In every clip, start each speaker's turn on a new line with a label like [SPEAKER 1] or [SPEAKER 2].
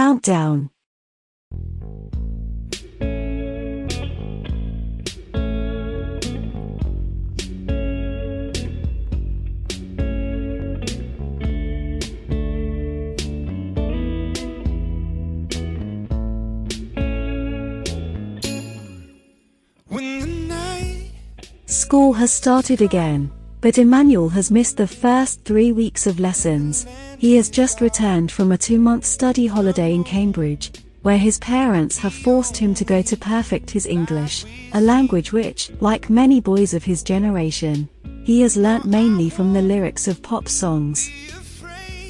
[SPEAKER 1] Countdown.
[SPEAKER 2] When the night
[SPEAKER 1] School has started again, but Emmanuel has missed the first three weeks of lessons. He has just returned from a two-month study holiday in Cambridge, where his parents have forced him to go to perfect his English, a language which, like many boys of his generation, he has learnt mainly from the lyrics of pop songs.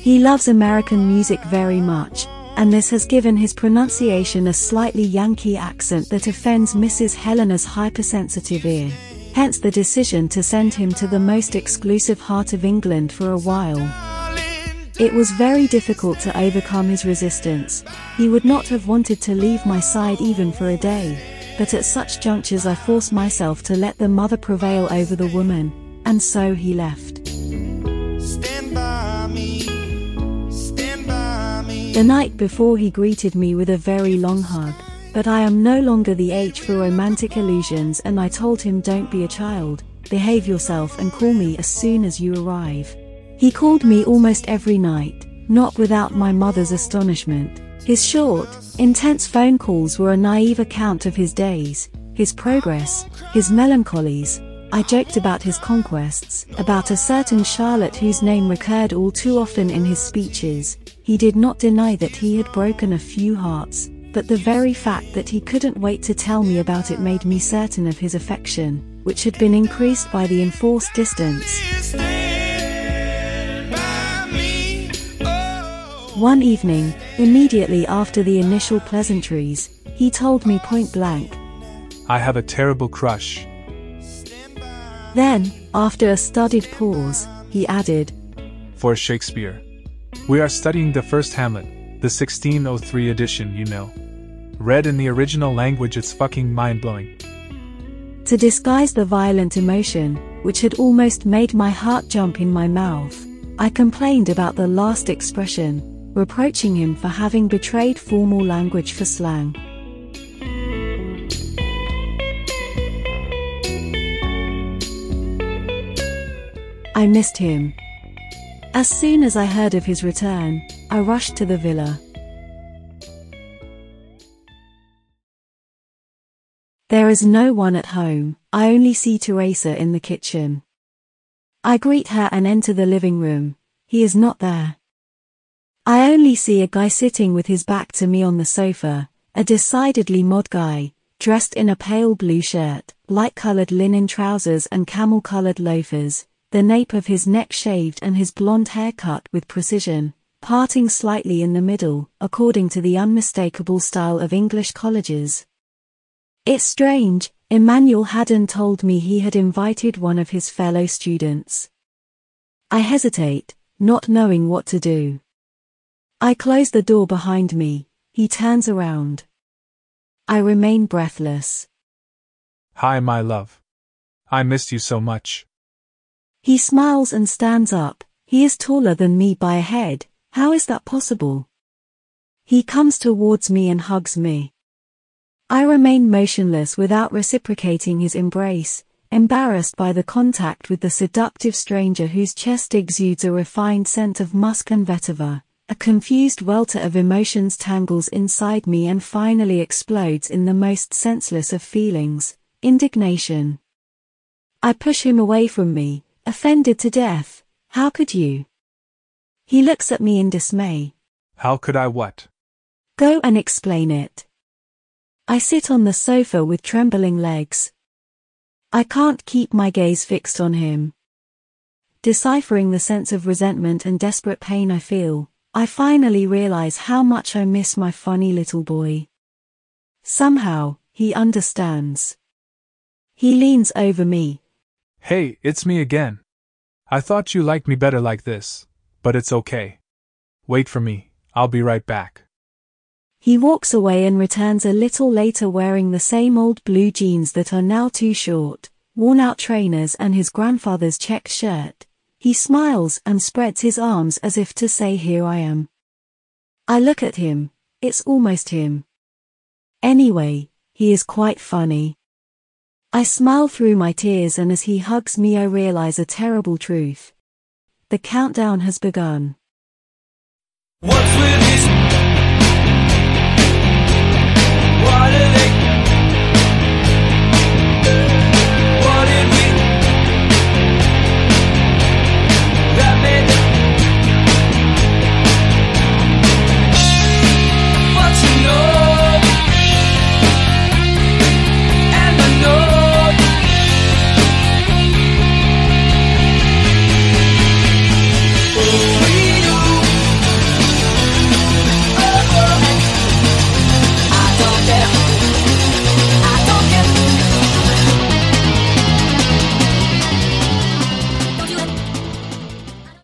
[SPEAKER 1] He loves American music very much, and this has given his pronunciation a slightly Yankee accent that offends Mrs. Helena's hypersensitive ear. Hence the decision to send him to the most exclusive heart of England for a while. It was very difficult to overcome his resistance. He would not have wanted to leave my side even for a day. But at such junctures I force myself to let the mother prevail over the woman, and so he left.
[SPEAKER 2] stand by me, stand by me.
[SPEAKER 1] The night before he greeted me with a very long hug. But I am no longer the age for romantic illusions and I told him don't be a child, behave yourself and call me as soon as you arrive. He called me almost every night, not without my mother's astonishment. His short, intense phone calls were a naive account of his days, his progress, his melancholies. I joked about his conquests, about a certain Charlotte whose name recurred all too often in his speeches. He did not deny that he had broken a few hearts, but the very fact that he couldn't wait to tell me about it made me certain of his affection, which had been increased by the enforced distance. One evening, immediately after the initial pleasantries, he told me point blank.
[SPEAKER 3] I have a terrible crush.
[SPEAKER 1] Then, after a studied pause, he added,
[SPEAKER 3] for Shakespeare. We are studying the first Hamlet, the 1603 edition, you know. Read in the original language, it's fucking mind blowing.
[SPEAKER 1] To disguise the violent emotion, which had almost made my heart jump in my mouth, I complained about the last expression, reproaching him for having betrayed formal language for slang. I missed him. As soon as I heard of his return, I rushed to the villa. There is no one at home, I only see Teresa in the kitchen. I greet her and enter the living room, he is not there. Only see a guy sitting with his back to me on the sofa, a decidedly mod guy, dressed in a pale blue shirt, light-colored linen trousers and camel-colored loafers, the nape of his neck shaved and his blonde hair cut with precision, parting slightly in the middle, according to the unmistakable style of English colleges. It's strange, Emmanuel hadn't told me he had invited one of his fellow students. I hesitate, not knowing what to do. I close the door behind me, he turns around. I remain breathless.
[SPEAKER 3] Hi, my love. I missed you so much.
[SPEAKER 1] He smiles and stands up, he is taller than me by a head, how is that possible? He comes towards me and hugs me. I remain motionless without reciprocating his embrace, embarrassed by the contact with the seductive stranger whose chest exudes a refined scent of musk and vetiver. A confused welter of emotions tangles inside me and finally explodes in the most senseless of feelings, indignation. I push him away from me, offended to death. How could you? He looks at me in dismay.
[SPEAKER 3] How could I what?
[SPEAKER 1] Go and explain it. I sit on the sofa with trembling legs. I can't keep my gaze fixed on him. Deciphering the sense of resentment and desperate pain I feel, I finally realize how much I miss my funny little boy. Somehow, he understands. He leans over me.
[SPEAKER 3] Hey, it's me again. I thought you liked me better like this, but it's okay. Wait for me, I'll be right back.
[SPEAKER 1] He walks away and returns a little later wearing the same old blue jeans that are now too short, worn out trainers and his grandfather's checked shirt. He smiles and spreads his arms as if to say here I am. I look at him, it's almost him. Anyway, he is quite funny. I smile through my tears and as he hugs me I realize a terrible truth. The countdown has begun. What's with